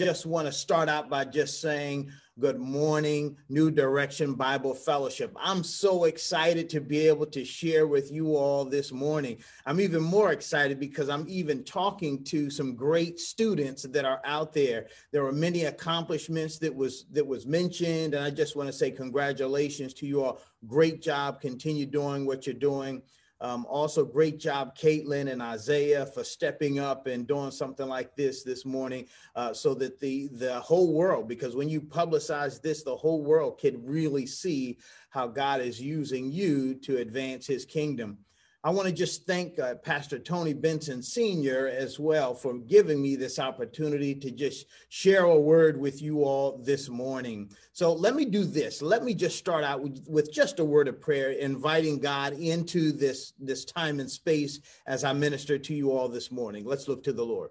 just want to start out by just saying good morning, New Direction Bible Fellowship. I'm so excited to be able to share with you all this morning. I'm even more excited because I'm even talking to some great students that are out there. There are many accomplishments that was that was mentioned, and I just want to say congratulations to you all. Great job. Continue doing what you're doing. Um, also, great job, Caitlin and Isaiah, for stepping up and doing something like this this morning, uh, so that the the whole world, because when you publicize this, the whole world can really see how God is using you to advance His kingdom. I want to just thank uh, Pastor Tony Benson Sr. as well for giving me this opportunity to just share a word with you all this morning. So let me do this. Let me just start out with, with just a word of prayer, inviting God into this, this time and space as I minister to you all this morning. Let's look to the Lord.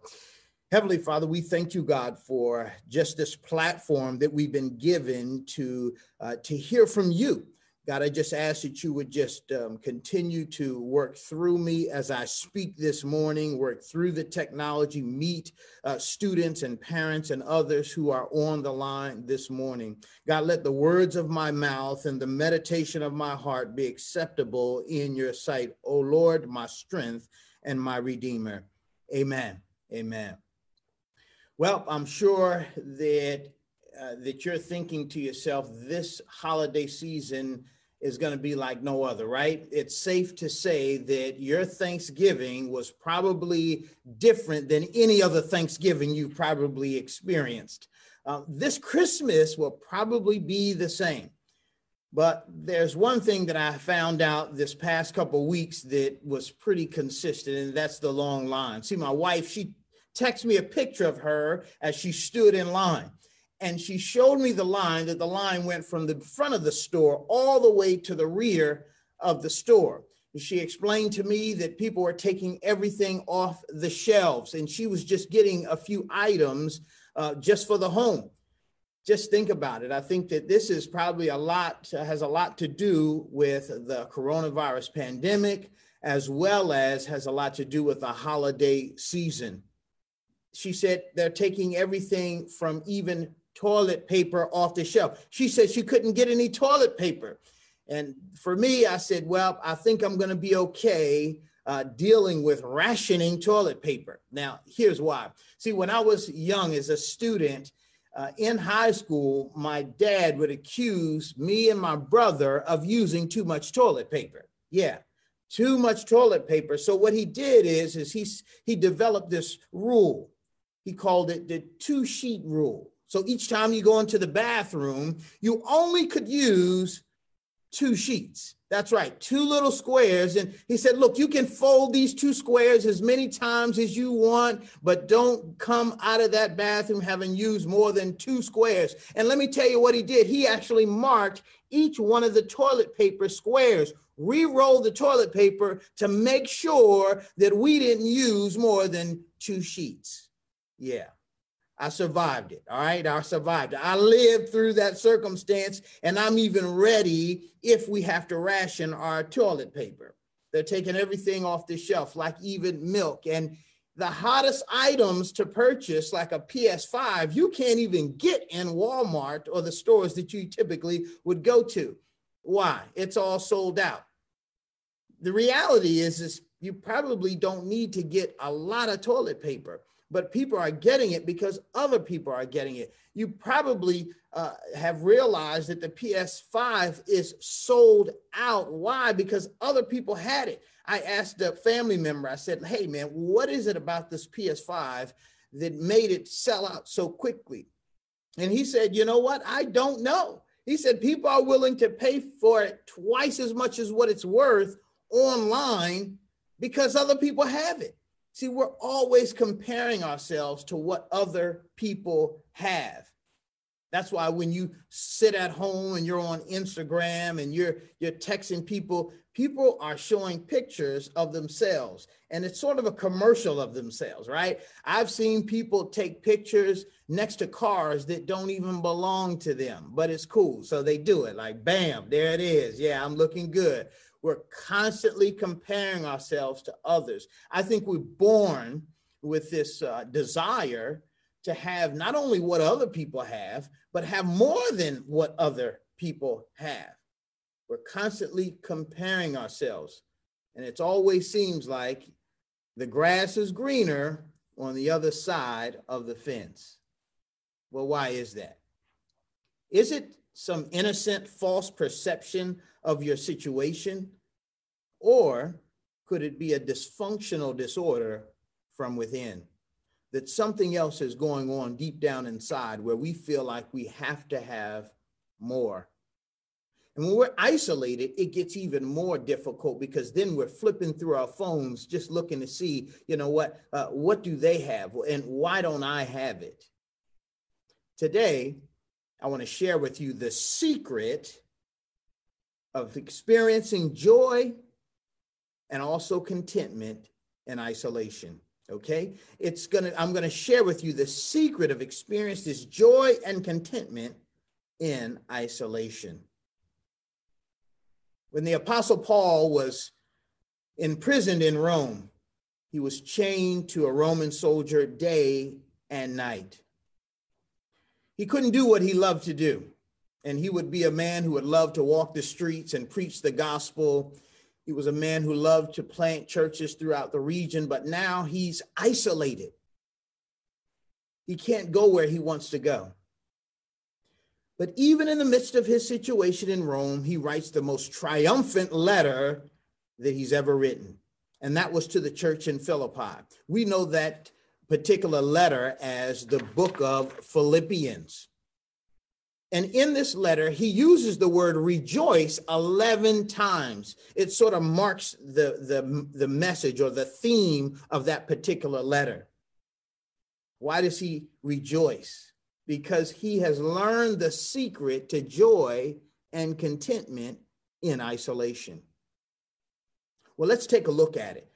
Heavenly Father, we thank you, God, for just this platform that we've been given to, uh, to hear from you. God, I just ask that you would just um, continue to work through me as I speak this morning, work through the technology, meet uh, students and parents and others who are on the line this morning. God, let the words of my mouth and the meditation of my heart be acceptable in your sight, O Lord, my strength and my redeemer. Amen. Amen. Well, I'm sure that uh, that you're thinking to yourself this holiday season is going to be like no other, right? It's safe to say that your Thanksgiving was probably different than any other Thanksgiving you've probably experienced. Uh, this Christmas will probably be the same. But there's one thing that I found out this past couple weeks that was pretty consistent, and that's the long line. See, my wife, she texted me a picture of her as she stood in line and she showed me the line that the line went from the front of the store all the way to the rear of the store. She explained to me that people were taking everything off the shelves and she was just getting a few items uh, just for the home. Just think about it. I think that this is probably a lot, uh, has a lot to do with the coronavirus pandemic, as well as has a lot to do with the holiday season. She said they're taking everything from even toilet paper off the shelf. She said she couldn't get any toilet paper. And for me, I said, well, I think I'm going to be okay uh, dealing with rationing toilet paper. Now, here's why. See, when I was young as a student uh, in high school, my dad would accuse me and my brother of using too much toilet paper. Yeah, too much toilet paper. So what he did is, is he, he developed this rule. He called it the two sheet rule. So each time you go into the bathroom, you only could use two sheets. That's right, two little squares. And he said, Look, you can fold these two squares as many times as you want, but don't come out of that bathroom having used more than two squares. And let me tell you what he did. He actually marked each one of the toilet paper squares, re rolled the toilet paper to make sure that we didn't use more than two sheets. Yeah. I survived it. All right. I survived. I lived through that circumstance, and I'm even ready if we have to ration our toilet paper. They're taking everything off the shelf, like even milk. And the hottest items to purchase, like a PS5, you can't even get in Walmart or the stores that you typically would go to. Why? It's all sold out. The reality is, is you probably don't need to get a lot of toilet paper but people are getting it because other people are getting it. You probably uh, have realized that the PS5 is sold out. Why? Because other people had it. I asked a family member, I said, Hey, man, what is it about this PS5 that made it sell out so quickly? And he said, You know what? I don't know. He said, People are willing to pay for it twice as much as what it's worth online because other people have it. See, we're always comparing ourselves to what other people have. That's why when you sit at home and you're on Instagram and you're you're texting people, people are showing pictures of themselves and it's sort of a commercial of themselves, right? I've seen people take pictures next to cars that don't even belong to them, but it's cool. So they do it like bam, there it is. Yeah, I'm looking good. We're constantly comparing ourselves to others. I think we're born with this uh, desire to have not only what other people have, but have more than what other people have. We're constantly comparing ourselves. And it always seems like the grass is greener on the other side of the fence. Well, why is that? Is it some innocent false perception of your situation? Or could it be a dysfunctional disorder from within? That something else is going on deep down inside where we feel like we have to have more. And when we're isolated, it gets even more difficult because then we're flipping through our phones, just looking to see, you know, what uh, what do they have, and why don't I have it? Today, I want to share with you the secret of experiencing joy and also contentment in isolation. Okay, it's gonna. I'm gonna share with you the secret of experience this joy and contentment in isolation. When the Apostle Paul was imprisoned in Rome, he was chained to a Roman soldier day and night. He couldn't do what he loved to do. And he would be a man who would love to walk the streets and preach the gospel. He was a man who loved to plant churches throughout the region, but now he's isolated. He can't go where he wants to go. But even in the midst of his situation in Rome, he writes the most triumphant letter that he's ever written. And that was to the church in Philippi. We know that particular letter as the book of Philippians. And in this letter, he uses the word rejoice 11 times. It sort of marks the, the, the message or the theme of that particular letter. Why does he rejoice? Because he has learned the secret to joy and contentment in isolation. Well, let's take a look at it.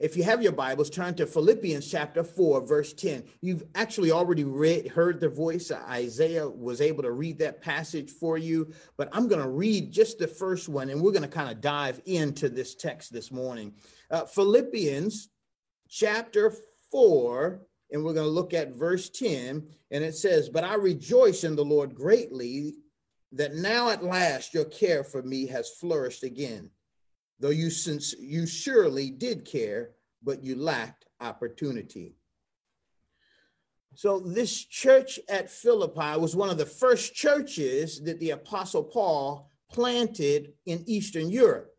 If you have your Bibles, turn to Philippians chapter 4, verse 10. You've actually already read, heard the voice. Isaiah was able to read that passage for you, but I'm going to read just the first one and we're going to kind of dive into this text this morning. Uh, Philippians chapter 4, and we're going to look at verse 10, and it says, But I rejoice in the Lord greatly that now at last your care for me has flourished again though you since you surely did care, but you lacked opportunity. So this church at Philippi was one of the first churches that the apostle Paul planted in Eastern Europe.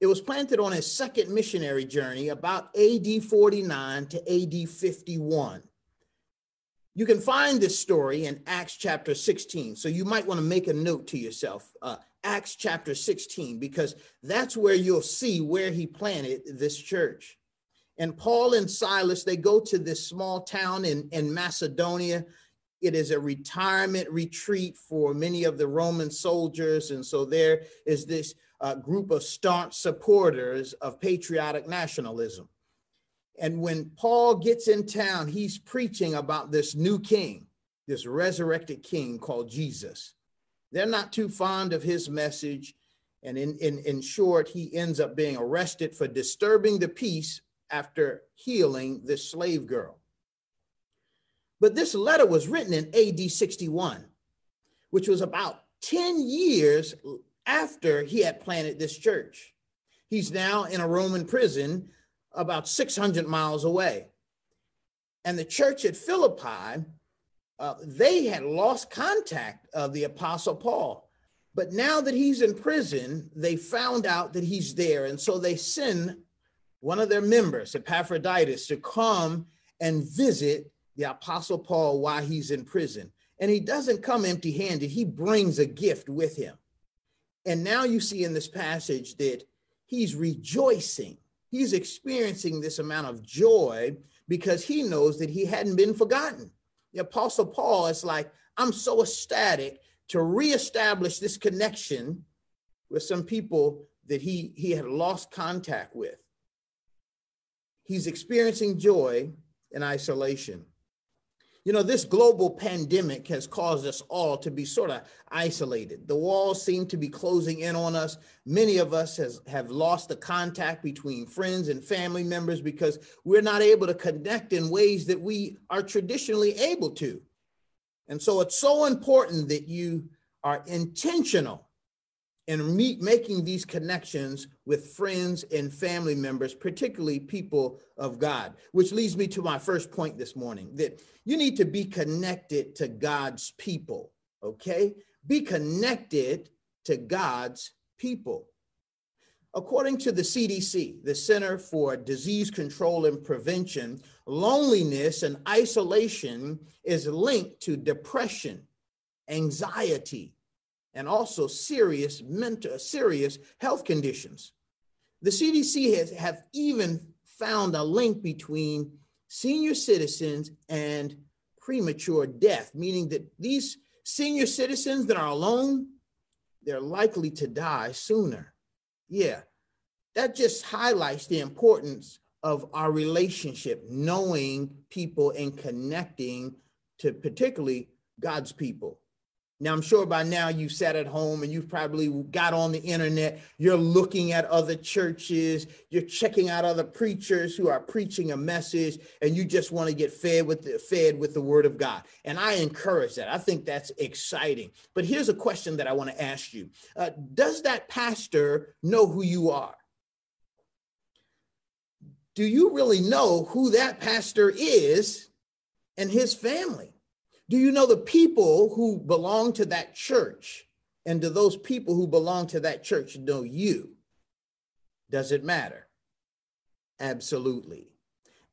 It was planted on his second missionary journey about AD 49 to AD 51. You can find this story in Acts chapter 16. So you might want to make a note to yourself. Uh, Acts chapter 16, because that's where you'll see where he planted this church. And Paul and Silas, they go to this small town in, in Macedonia. It is a retirement retreat for many of the Roman soldiers. And so there is this uh, group of staunch supporters of patriotic nationalism. And when Paul gets in town, he's preaching about this new king, this resurrected king called Jesus. They're not too fond of his message. And in, in, in short, he ends up being arrested for disturbing the peace after healing this slave girl. But this letter was written in AD 61, which was about 10 years after he had planted this church. He's now in a Roman prison about 600 miles away. And the church at Philippi uh, they had lost contact of the Apostle Paul. But now that he's in prison, they found out that he's there. And so they send one of their members, Epaphroditus, to come and visit the Apostle Paul while he's in prison. And he doesn't come empty handed, he brings a gift with him. And now you see in this passage that he's rejoicing. He's experiencing this amount of joy because he knows that he hadn't been forgotten the Apostle Paul is like, I'm so ecstatic to reestablish this connection with some people that he, he had lost contact with. He's experiencing joy in isolation. You know, this global pandemic has caused us all to be sort of isolated. The walls seem to be closing in on us. Many of us has, have lost the contact between friends and family members because we're not able to connect in ways that we are traditionally able to. And so it's so important that you are intentional and meet, making these connections with friends and family members, particularly people of God, which leads me to my first point this morning that you need to be connected to God's people, okay? Be connected to God's people. According to the CDC, the Center for Disease Control and Prevention, loneliness and isolation is linked to depression, anxiety, and also serious mental, serious health conditions. The CDC has have even found a link between senior citizens and premature death, meaning that these senior citizens that are alone, they're likely to die sooner. Yeah, that just highlights the importance of our relationship, knowing people and connecting to particularly God's people. Now, I'm sure by now you've sat at home and you've probably got on the internet. You're looking at other churches, you're checking out other preachers who are preaching a message, and you just want to get fed with the fed with the word of God. And I encourage that. I think that's exciting. But here's a question that I want to ask you: uh, Does that pastor know who you are? Do you really know who that pastor is and his family? Do you know the people who belong to that church? And do those people who belong to that church know you? Does it matter? Absolutely.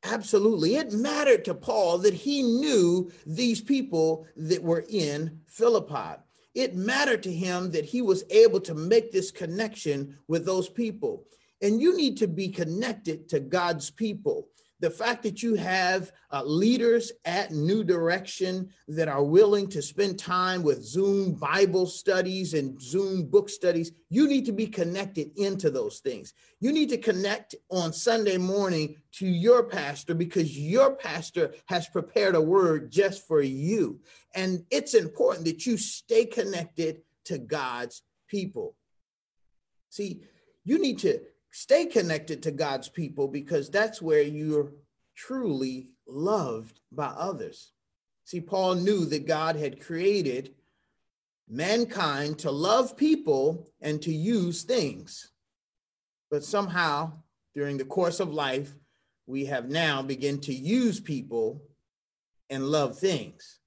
Absolutely. It mattered to Paul that he knew these people that were in Philippi. It mattered to him that he was able to make this connection with those people. And you need to be connected to God's people the fact that you have uh, leaders at New Direction that are willing to spend time with Zoom Bible studies and Zoom book studies, you need to be connected into those things. You need to connect on Sunday morning to your pastor because your pastor has prepared a word just for you. And it's important that you stay connected to God's people. See, you need to stay connected to God's people because that's where you're truly loved by others. See, Paul knew that God had created mankind to love people and to use things. But somehow, during the course of life, we have now begun to use people and love things.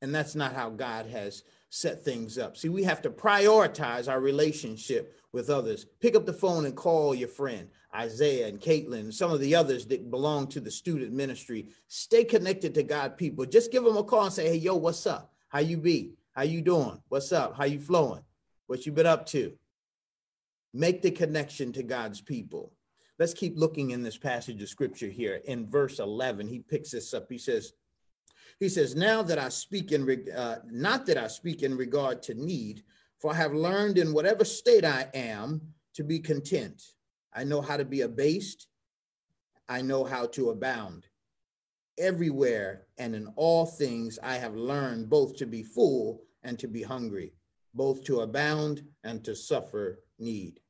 And that's not how God has set things up. See, we have to prioritize our relationship with others. Pick up the phone and call your friend, Isaiah and Caitlin, and some of the others that belong to the student ministry. Stay connected to God people. Just give them a call and say, hey, yo, what's up? How you be? How you doing? What's up? How you flowing? What you been up to? Make the connection to God's people. Let's keep looking in this passage of scripture here. In verse 11, he picks this up. He says, he says, now that I speak in, uh, not that I speak in regard to need, for I have learned in whatever state I am to be content. I know how to be abased. I know how to abound. Everywhere and in all things, I have learned both to be full and to be hungry, both to abound and to suffer need.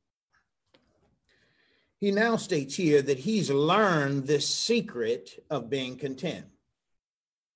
He now states here that he's learned this secret of being content.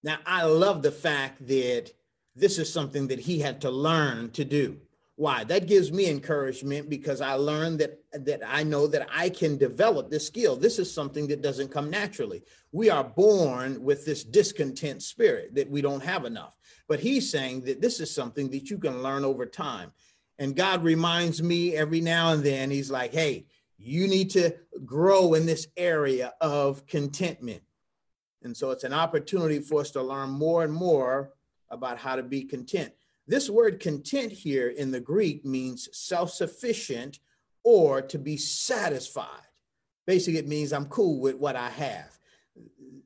Now, I love the fact that this is something that he had to learn to do. Why? That gives me encouragement because I learned that that I know that I can develop this skill. This is something that doesn't come naturally. We are born with this discontent spirit that we don't have enough. But he's saying that this is something that you can learn over time. And God reminds me every now and then, he's like, hey, you need to grow in this area of contentment. And so it's an opportunity for us to learn more and more about how to be content. This word content here in the Greek means self sufficient or to be satisfied. Basically, it means I'm cool with what I have.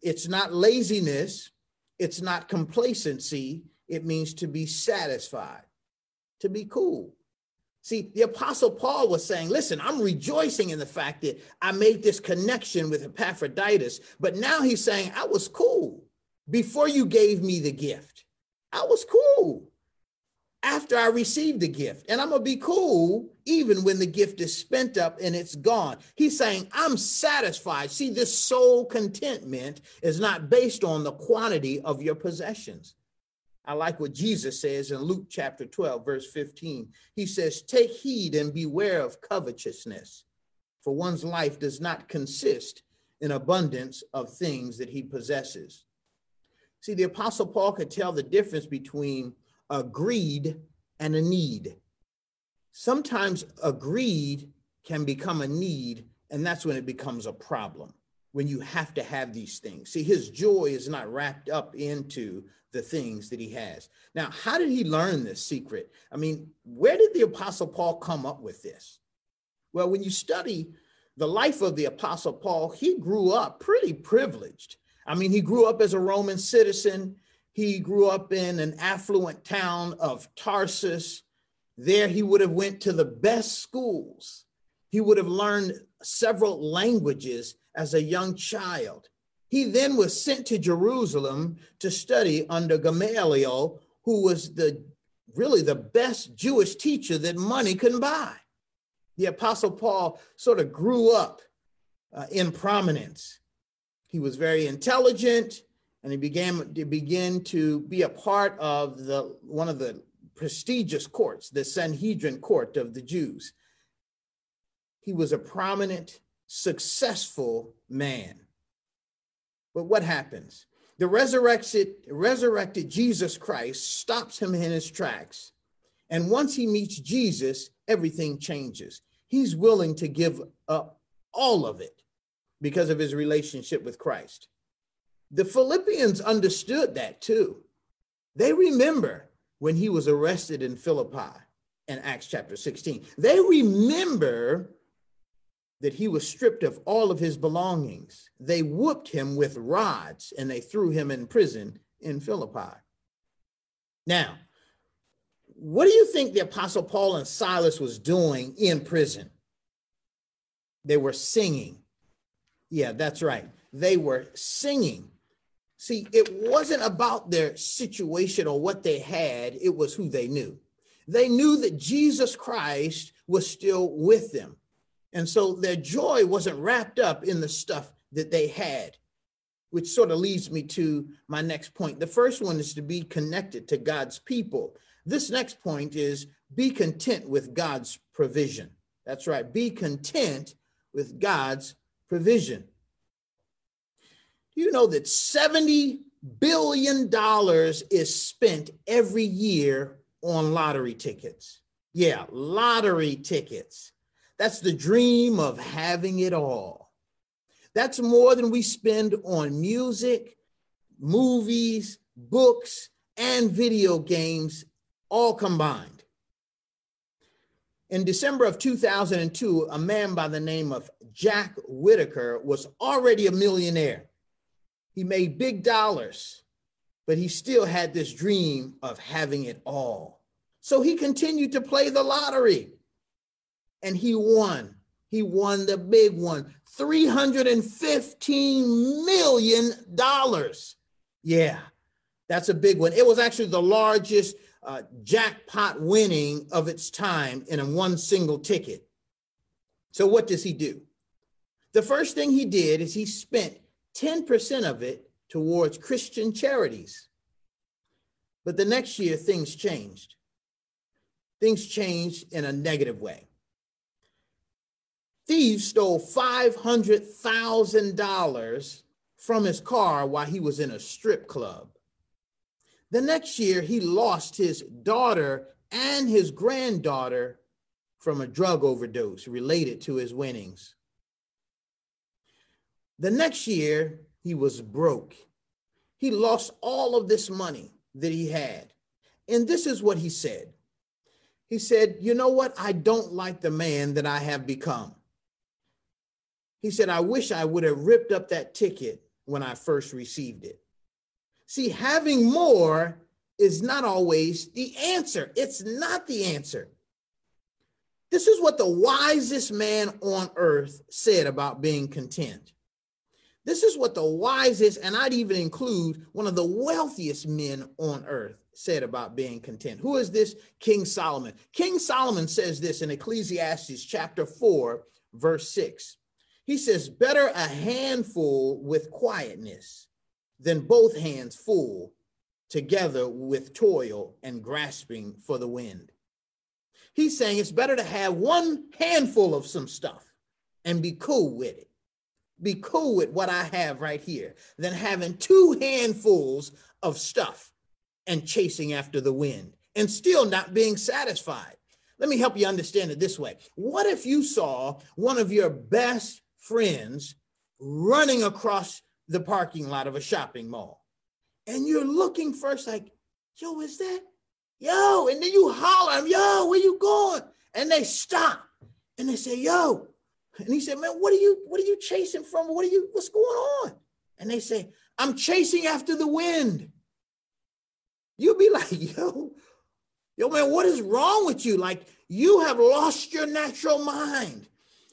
It's not laziness, it's not complacency, it means to be satisfied, to be cool. See, the Apostle Paul was saying, Listen, I'm rejoicing in the fact that I made this connection with Epaphroditus, but now he's saying, I was cool. before you gave me the gift. I was cool after I received the gift. And I'm going to be cool even when the gift is spent up and it's gone. He's saying, I'm satisfied. See, this soul contentment is not based on the quantity of your possessions. I like what Jesus says in Luke chapter 12, verse 15. He says, Take heed and beware of covetousness, for one's life does not consist in abundance of things that he possesses. See, the Apostle Paul could tell the difference between a greed and a need. Sometimes a greed can become a need, and that's when it becomes a problem, when you have to have these things. See, his joy is not wrapped up into the things that he has. Now, how did he learn this secret? I mean, where did the Apostle Paul come up with this? Well, when you study the life of the Apostle Paul, he grew up pretty privileged. I mean, he grew up as a Roman citizen. He grew up in an affluent town of Tarsus. There he would have went to the best schools. He would have learned several languages as a young child. He then was sent to Jerusalem to study under Gamaliel, who was the really the best Jewish teacher that money couldn't buy. The Apostle Paul sort of grew up uh, in prominence. He was very intelligent and he began to begin to be a part of the one of the prestigious courts, the Sanhedrin court of the Jews. He was a prominent, successful man. But what happens? The resurrected, resurrected Jesus Christ stops him in his tracks. And once he meets Jesus, everything changes. He's willing to give up all of it because of his relationship with Christ. The Philippians understood that too. They remember when he was arrested in Philippi in Acts chapter 16. They remember that he was stripped of all of his belongings. They whooped him with rods and they threw him in prison in Philippi. Now, what do you think the apostle Paul and Silas was doing in prison? They were singing. Yeah, that's right. They were singing. See, it wasn't about their situation or what they had, it was who they knew. They knew that Jesus Christ was still with them. And so their joy wasn't wrapped up in the stuff that they had, which sort of leads me to my next point. The first one is to be connected to God's people. This next point is be content with God's provision. That's right, be content with God's provision Do you know that 70 billion dollars is spent every year on lottery tickets? Yeah, lottery tickets. That's the dream of having it all. That's more than we spend on music, movies, books, and video games all combined. In December of 2002, a man by the name of Jack Whittaker was already a millionaire. He made big dollars, but he still had this dream of having it all. So he continued to play the lottery and he won. He won the big one $315 million. Yeah, that's a big one. It was actually the largest uh, jackpot winning of its time in a one single ticket. So, what does he do? The first thing he did is he spent 10% of it towards Christian charities. But the next year, things changed. Things changed in a negative way. Thieves stole $500,000 from his car while he was in a strip club. The next year, he lost his daughter and his granddaughter from a drug overdose related to his winnings. The next year, he was broke. He lost all of this money that he had. And this is what he said He said, You know what? I don't like the man that I have become. He said, I wish I would have ripped up that ticket when I first received it. See, having more is not always the answer. It's not the answer. This is what the wisest man on earth said about being content. This is what the wisest, and I'd even include one of the wealthiest men on earth said about being content. Who is this? King Solomon. King Solomon says this in Ecclesiastes chapter 4, verse 6. He says, Better a handful with quietness than both hands full together with toil and grasping for the wind. He's saying it's better to have one handful of some stuff and be cool with it. Be cool with what I have right here than having two handfuls of stuff and chasing after the wind and still not being satisfied. Let me help you understand it this way. What if you saw one of your best friends running across the parking lot of a shopping mall and you're looking first like, yo, is that? Yo, and then you holler, yo, where you going? And they stop and they say, yo. And he said, man, what are you, what are you chasing from? What are you, what's going on? And they say, I'm chasing after the wind. You'll be like, yo, yo, man, what is wrong with you? Like you have lost your natural mind.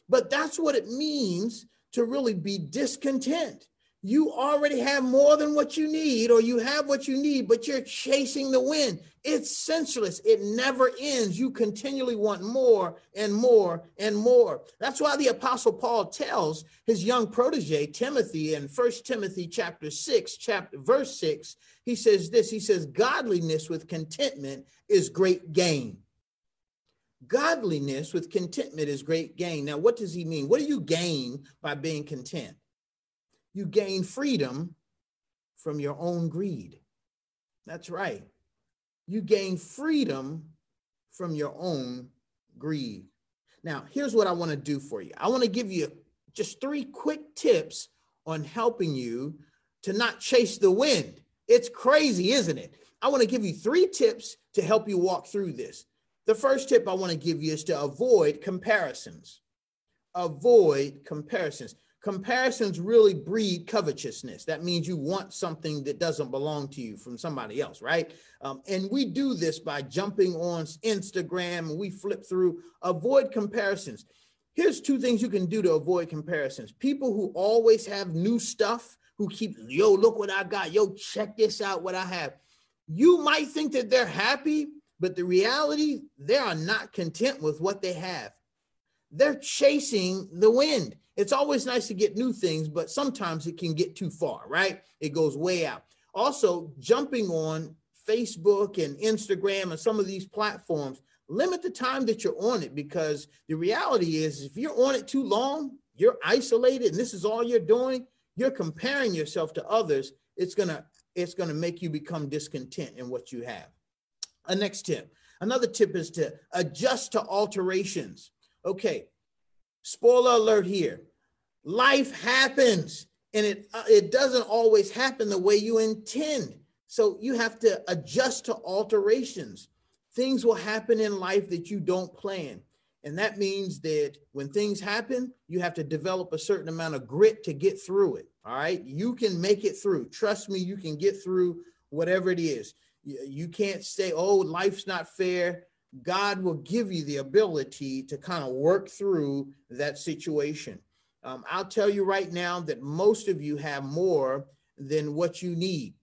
But that's what it means to really be discontent you already have more than what you need, or you have what you need, but you're chasing the wind. It's senseless. It never ends. You continually want more and more and more. That's why the apostle Paul tells his young protege Timothy in First Timothy chapter 6, chapter verse 6, he says this. He says, Godliness with contentment is great gain. Godliness with contentment is great gain. Now, what does he mean? What do you gain by being content? You gain freedom from your own greed. That's right. You gain freedom from your own greed. Now, here's what I want to do for you I want to give you just three quick tips on helping you to not chase the wind. It's crazy, isn't it? I want to give you three tips to help you walk through this. The first tip I want to give you is to avoid comparisons. Avoid comparisons comparisons really breed covetousness. That means you want something that doesn't belong to you from somebody else, right? Um, and we do this by jumping on Instagram and we flip through, avoid comparisons. Here's two things you can do to avoid comparisons. People who always have new stuff, who keep, yo, look what I got, yo, check this out, what I have. You might think that they're happy, but the reality, they are not content with what they have. They're chasing the wind it's always nice to get new things, but sometimes it can get too far, right? It goes way out. Also, jumping on Facebook and Instagram and some of these platforms, limit the time that you're on it because the reality is if you're on it too long, you're isolated and this is all you're doing, you're comparing yourself to others, it's going to it's going to make you become discontent in what you have. A next tip. Another tip is to adjust to alterations. Okay, Spoiler alert here. Life happens and it uh, it doesn't always happen the way you intend. So you have to adjust to alterations. Things will happen in life that you don't plan. And that means that when things happen, you have to develop a certain amount of grit to get through it. All right. You can make it through. Trust me, you can get through whatever it is. You can't say, oh, life's not fair. God will give you the ability to kind of work through that situation. Um, I'll tell you right now that most of you have more than what you need.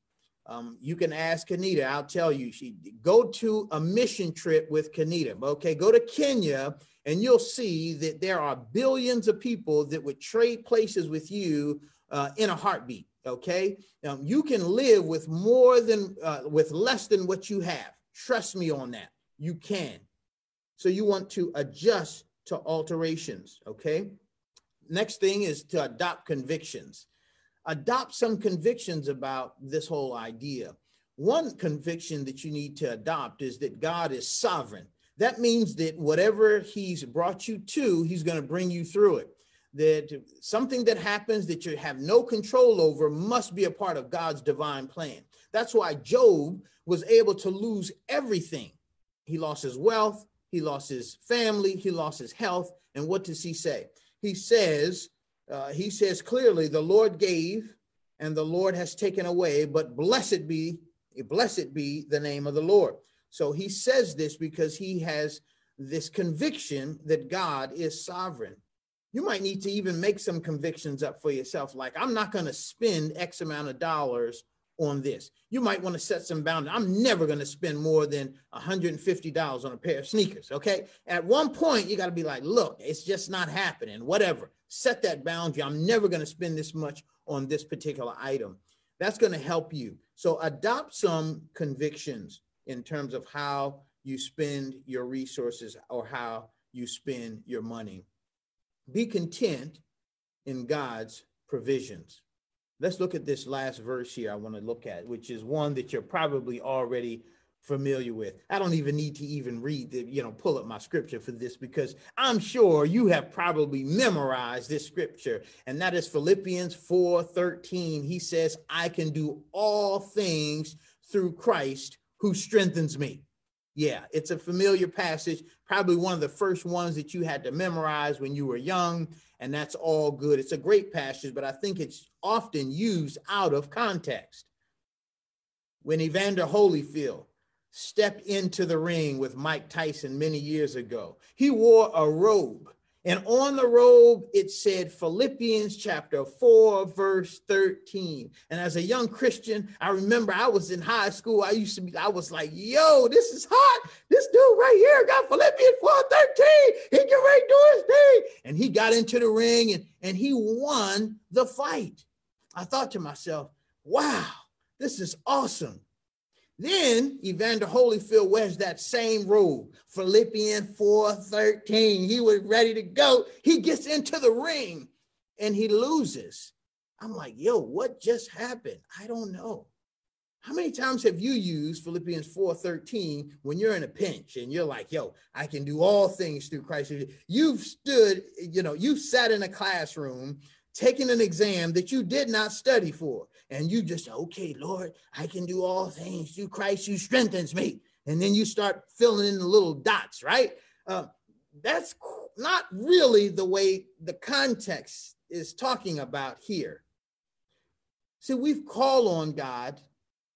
Um, you can ask Kanita. I'll tell you. She go to a mission trip with Kanita. Okay, go to Kenya, and you'll see that there are billions of people that would trade places with you uh, in a heartbeat. Okay, um, you can live with more than uh, with less than what you have. Trust me on that you can. So you want to adjust to alterations, okay? Next thing is to adopt convictions. Adopt some convictions about this whole idea. One conviction that you need to adopt is that God is sovereign. That means that whatever he's brought you to, he's going to bring you through it. That something that happens that you have no control over must be a part of God's divine plan. That's why Job was able to lose everything he lost his wealth, he lost his family, he lost his health. And what does he say? He says, uh, he says clearly, the Lord gave and the Lord has taken away, but blessed be, blessed be the name of the Lord. So he says this because he has this conviction that God is sovereign. You might need to even make some convictions up for yourself, like, I'm not going to spend X amount of dollars on this. You might want to set some boundaries. I'm never going to spend more than $150 on a pair of sneakers. Okay. At one point, you got to be like, look, it's just not happening, whatever. Set that boundary. I'm never going to spend this much on this particular item. That's going to help you. So adopt some convictions in terms of how you spend your resources or how you spend your money. Be content in God's provisions. Let's look at this last verse here I want to look at, which is one that you're probably already familiar with. I don't even need to even read the, you know, pull up my scripture for this because I'm sure you have probably memorized this scripture. And that is Philippians 4 13. He says, I can do all things through Christ who strengthens me. Yeah, it's a familiar passage, probably one of the first ones that you had to memorize when you were young and that's all good. It's a great passage, but I think it's often used out of context. When Evander Holyfield stepped into the ring with Mike Tyson many years ago, he wore a robe and on the robe, it said Philippians chapter 4, verse 13. And as a young Christian, I remember I was in high school. I used to be, I was like, yo, this is hot. This dude right here got Philippians 4, 13. He can to do his thing. And he got into the ring and, and he won the fight. I thought to myself, wow, this is awesome. Then Evander Holyfield wears that same robe, Philippians 4:13. He was ready to go. He gets into the ring and he loses. I'm like, yo, what just happened? I don't know. How many times have you used Philippians 4:13 when you're in a pinch and you're like, yo, I can do all things through Christ? You've stood, you know, you've sat in a classroom taking an exam that you did not study for. And you just, okay, Lord, I can do all things through Christ who strengthens me. And then you start filling in the little dots, right? Uh, that's not really the way the context is talking about here. See, we've called on God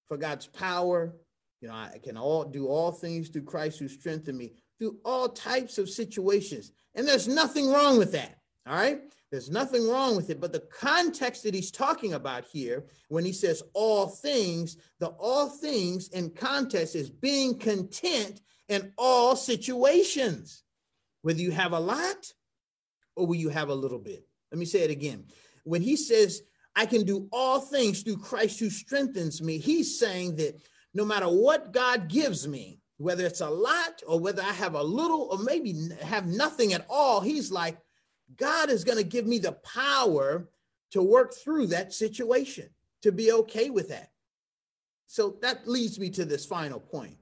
for God's power. You know, I can all do all things through Christ who strengthened me through all types of situations. And there's nothing wrong with that. All right. There's nothing wrong with it. But the context that he's talking about here, when he says all things, the all things in context is being content in all situations, whether you have a lot or will you have a little bit. Let me say it again. When he says, I can do all things through Christ who strengthens me, he's saying that no matter what God gives me, whether it's a lot or whether I have a little or maybe have nothing at all, he's like, God is going to give me the power to work through that situation, to be okay with that. So that leads me to this final point,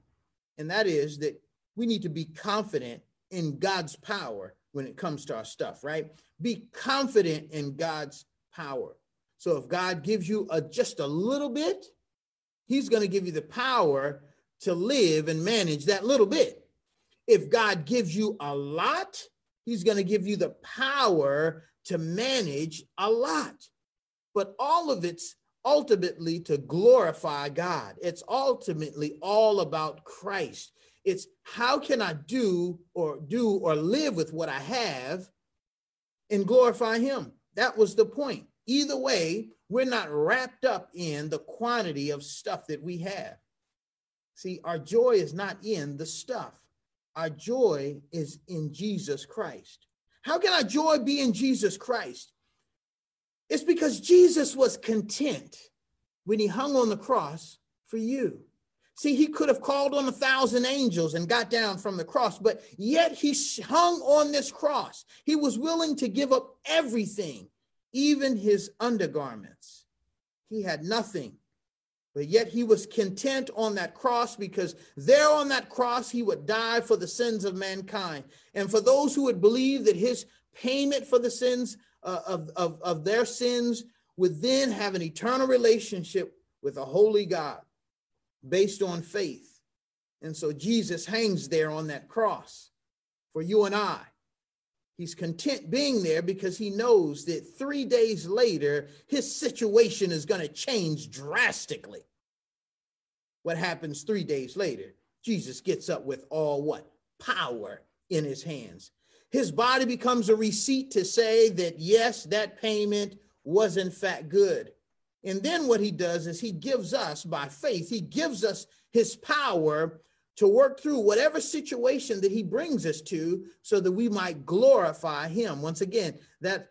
and that is that we need to be confident in God's power when it comes to our stuff, right? Be confident in God's power. So if God gives you a, just a little bit, He's going to give you the power to live and manage that little bit. If God gives you a lot, He's going to give you the power to manage a lot. But all of it's ultimately to glorify God. It's ultimately all about Christ. It's how can I do or do or live with what I have and glorify Him? That was the point. Either way, we're not wrapped up in the quantity of stuff that we have. See, our joy is not in the stuff. Our joy is in Jesus Christ. How can our joy be in Jesus Christ? It's because Jesus was content when he hung on the cross for you. See, he could have called on a thousand angels and got down from the cross, but yet he hung on this cross. He was willing to give up everything, even his undergarments. He had nothing but yet he was content on that cross because there on that cross he would die for the sins of mankind. And for those who would believe that his payment for the sins uh, of, of, of their sins would then have an eternal relationship with a holy God based on faith. And so Jesus hangs there on that cross for you and I. He's content being there because he knows that three days later, his situation is going to change drastically. What happens three days later? Jesus gets up with all what? Power in his hands. His body becomes a receipt to say that, yes, that payment was in fact good. And then what he does is he gives us, by faith, he gives us his power to work through whatever situation that he brings us to so that we might glorify him. Once again, that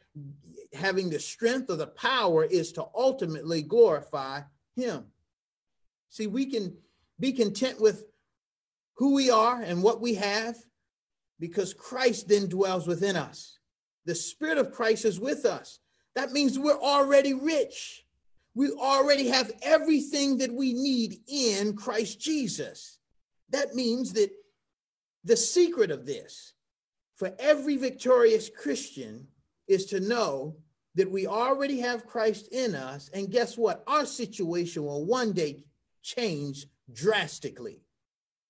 having the strength or the power is to ultimately glorify him. See, we can be content with who we are and what we have because Christ then dwells within us. The Spirit of Christ is with us. That means we're already rich. We already have everything that we need in Christ Jesus. That means that the secret of this for every victorious Christian is to know that we already have Christ in us. And guess what? Our situation will one day change drastically.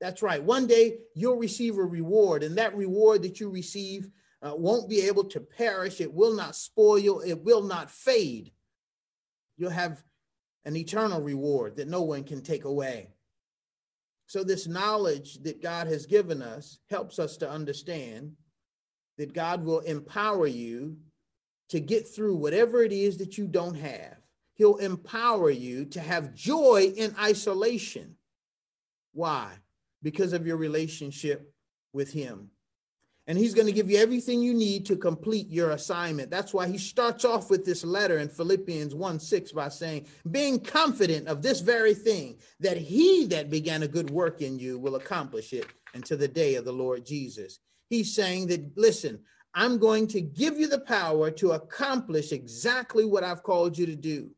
That's right. One day you'll receive a reward, and that reward that you receive uh, won't be able to perish. It will not spoil, it will not fade. You'll have an eternal reward that no one can take away. So, this knowledge that God has given us helps us to understand that God will empower you to get through whatever it is that you don't have. He'll empower you to have joy in isolation. Why? Because of your relationship with Him. And He's going to give you everything you need to complete your assignment. That's why He starts off with this letter in Philippians 1 6 by saying, Being confident of this very thing, that He that began a good work in you will accomplish it until the day of the Lord Jesus. He's saying that, listen, I'm going to give you the power to accomplish exactly what I've called you to do.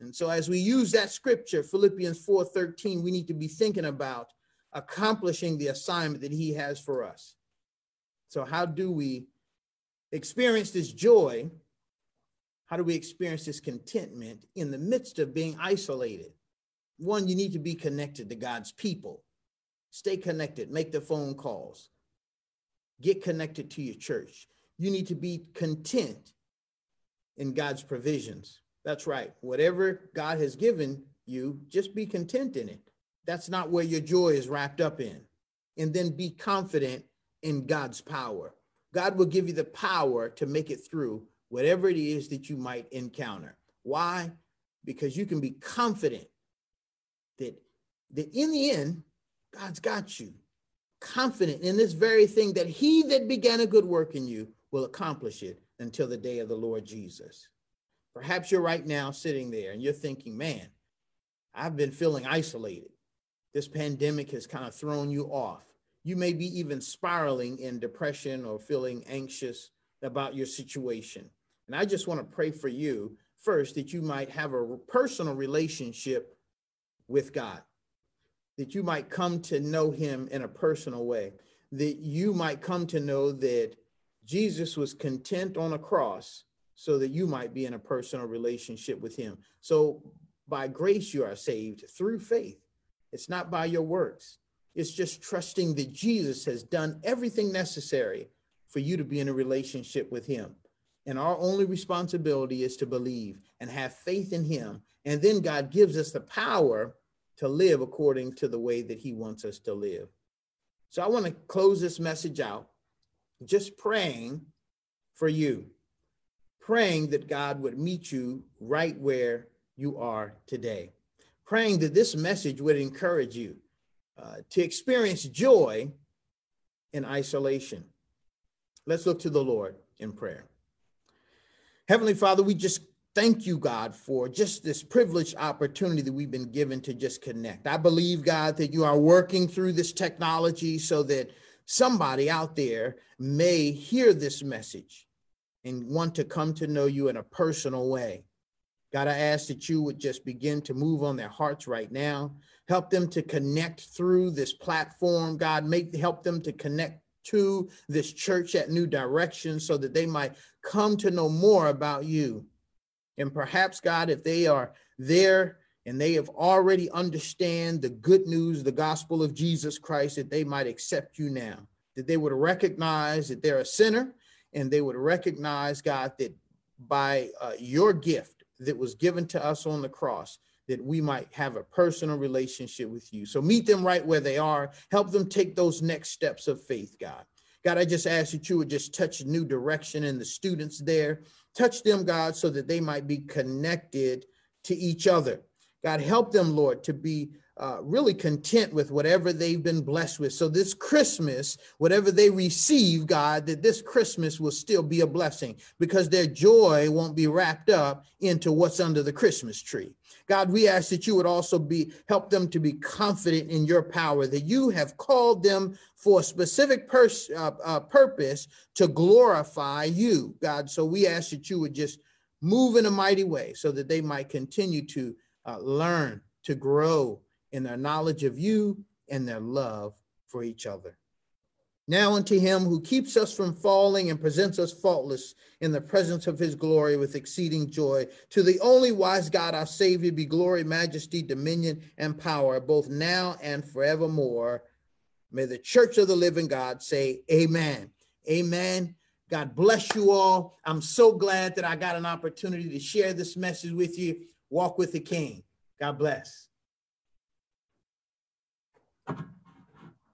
And so as we use that scripture, Philippians 4:13, we need to be thinking about accomplishing the assignment that he has for us. So how do we experience this joy? How do we experience this contentment in the midst of being isolated? One, you need to be connected to God's people. Stay connected, make the phone calls, Get connected to your church. You need to be content in God's provisions. That's right. Whatever God has given you, just be content in it. That's not where your joy is wrapped up in. And then be confident in God's power. God will give you the power to make it through whatever it is that you might encounter. Why? Because you can be confident that, that in the end, God's got you confident in this very thing that he that began a good work in you will accomplish it until the day of the Lord Jesus. Perhaps you're right now sitting there and you're thinking, man, I've been feeling isolated. This pandemic has kind of thrown you off. You may be even spiraling in depression or feeling anxious about your situation. And I just want to pray for you first that you might have a personal relationship with God that you might come to know him in a personal way, that you might come to know that Jesus was content on a cross so that you might be in a personal relationship with him. So by grace, you are saved through faith. It's not by your works. It's just trusting that Jesus has done everything necessary for you to be in a relationship with him. And our only responsibility is to believe and have faith in him. And then God gives us the power to live according to the way that he wants us to live. So I want to close this message out just praying for you, praying that God would meet you right where you are today, praying that this message would encourage you uh, to experience joy in isolation. Let's look to the Lord in prayer. Heavenly Father, we just thank you, God, for just this privileged opportunity that we've been given to just connect. I believe, God, that you are working through this technology so that somebody out there may hear this message and want to come to know you in a personal way. God, I ask that you would just begin to move on their hearts right now. Help them to connect through this platform. God, make help them to connect to this church at New Direction so that they might come to know more about you. And perhaps, God, if they are there and they have already understand the good news, the gospel of Jesus Christ, that they might accept you now, that they would recognize that they're a sinner and they would recognize, God, that by uh, your gift that was given to us on the cross, that we might have a personal relationship with you. So meet them right where they are. Help them take those next steps of faith, God. God, I just ask that you would just touch a new direction in the students there. Touch them, God, so that they might be connected to each other. God, help them, Lord, to be uh, really content with whatever they've been blessed with. So this Christmas, whatever they receive, God, that this Christmas will still be a blessing because their joy won't be wrapped up into what's under the Christmas tree. God, we ask that you would also be help them to be confident in your power, that you have called them for a specific pers- uh, uh, purpose to glorify you, God. So we ask that you would just move in a mighty way so that they might continue to uh, learn, to grow in their knowledge of you and their love for each other. Now unto him who keeps us from falling and presents us faultless in the presence of his glory with exceeding joy. To the only wise God, our Savior, be glory, majesty, dominion, and power, both now and forevermore. May the church of the living God say, Amen. Amen. God bless you all. I'm so glad that I got an opportunity to share this message with you. Walk with the King. God bless.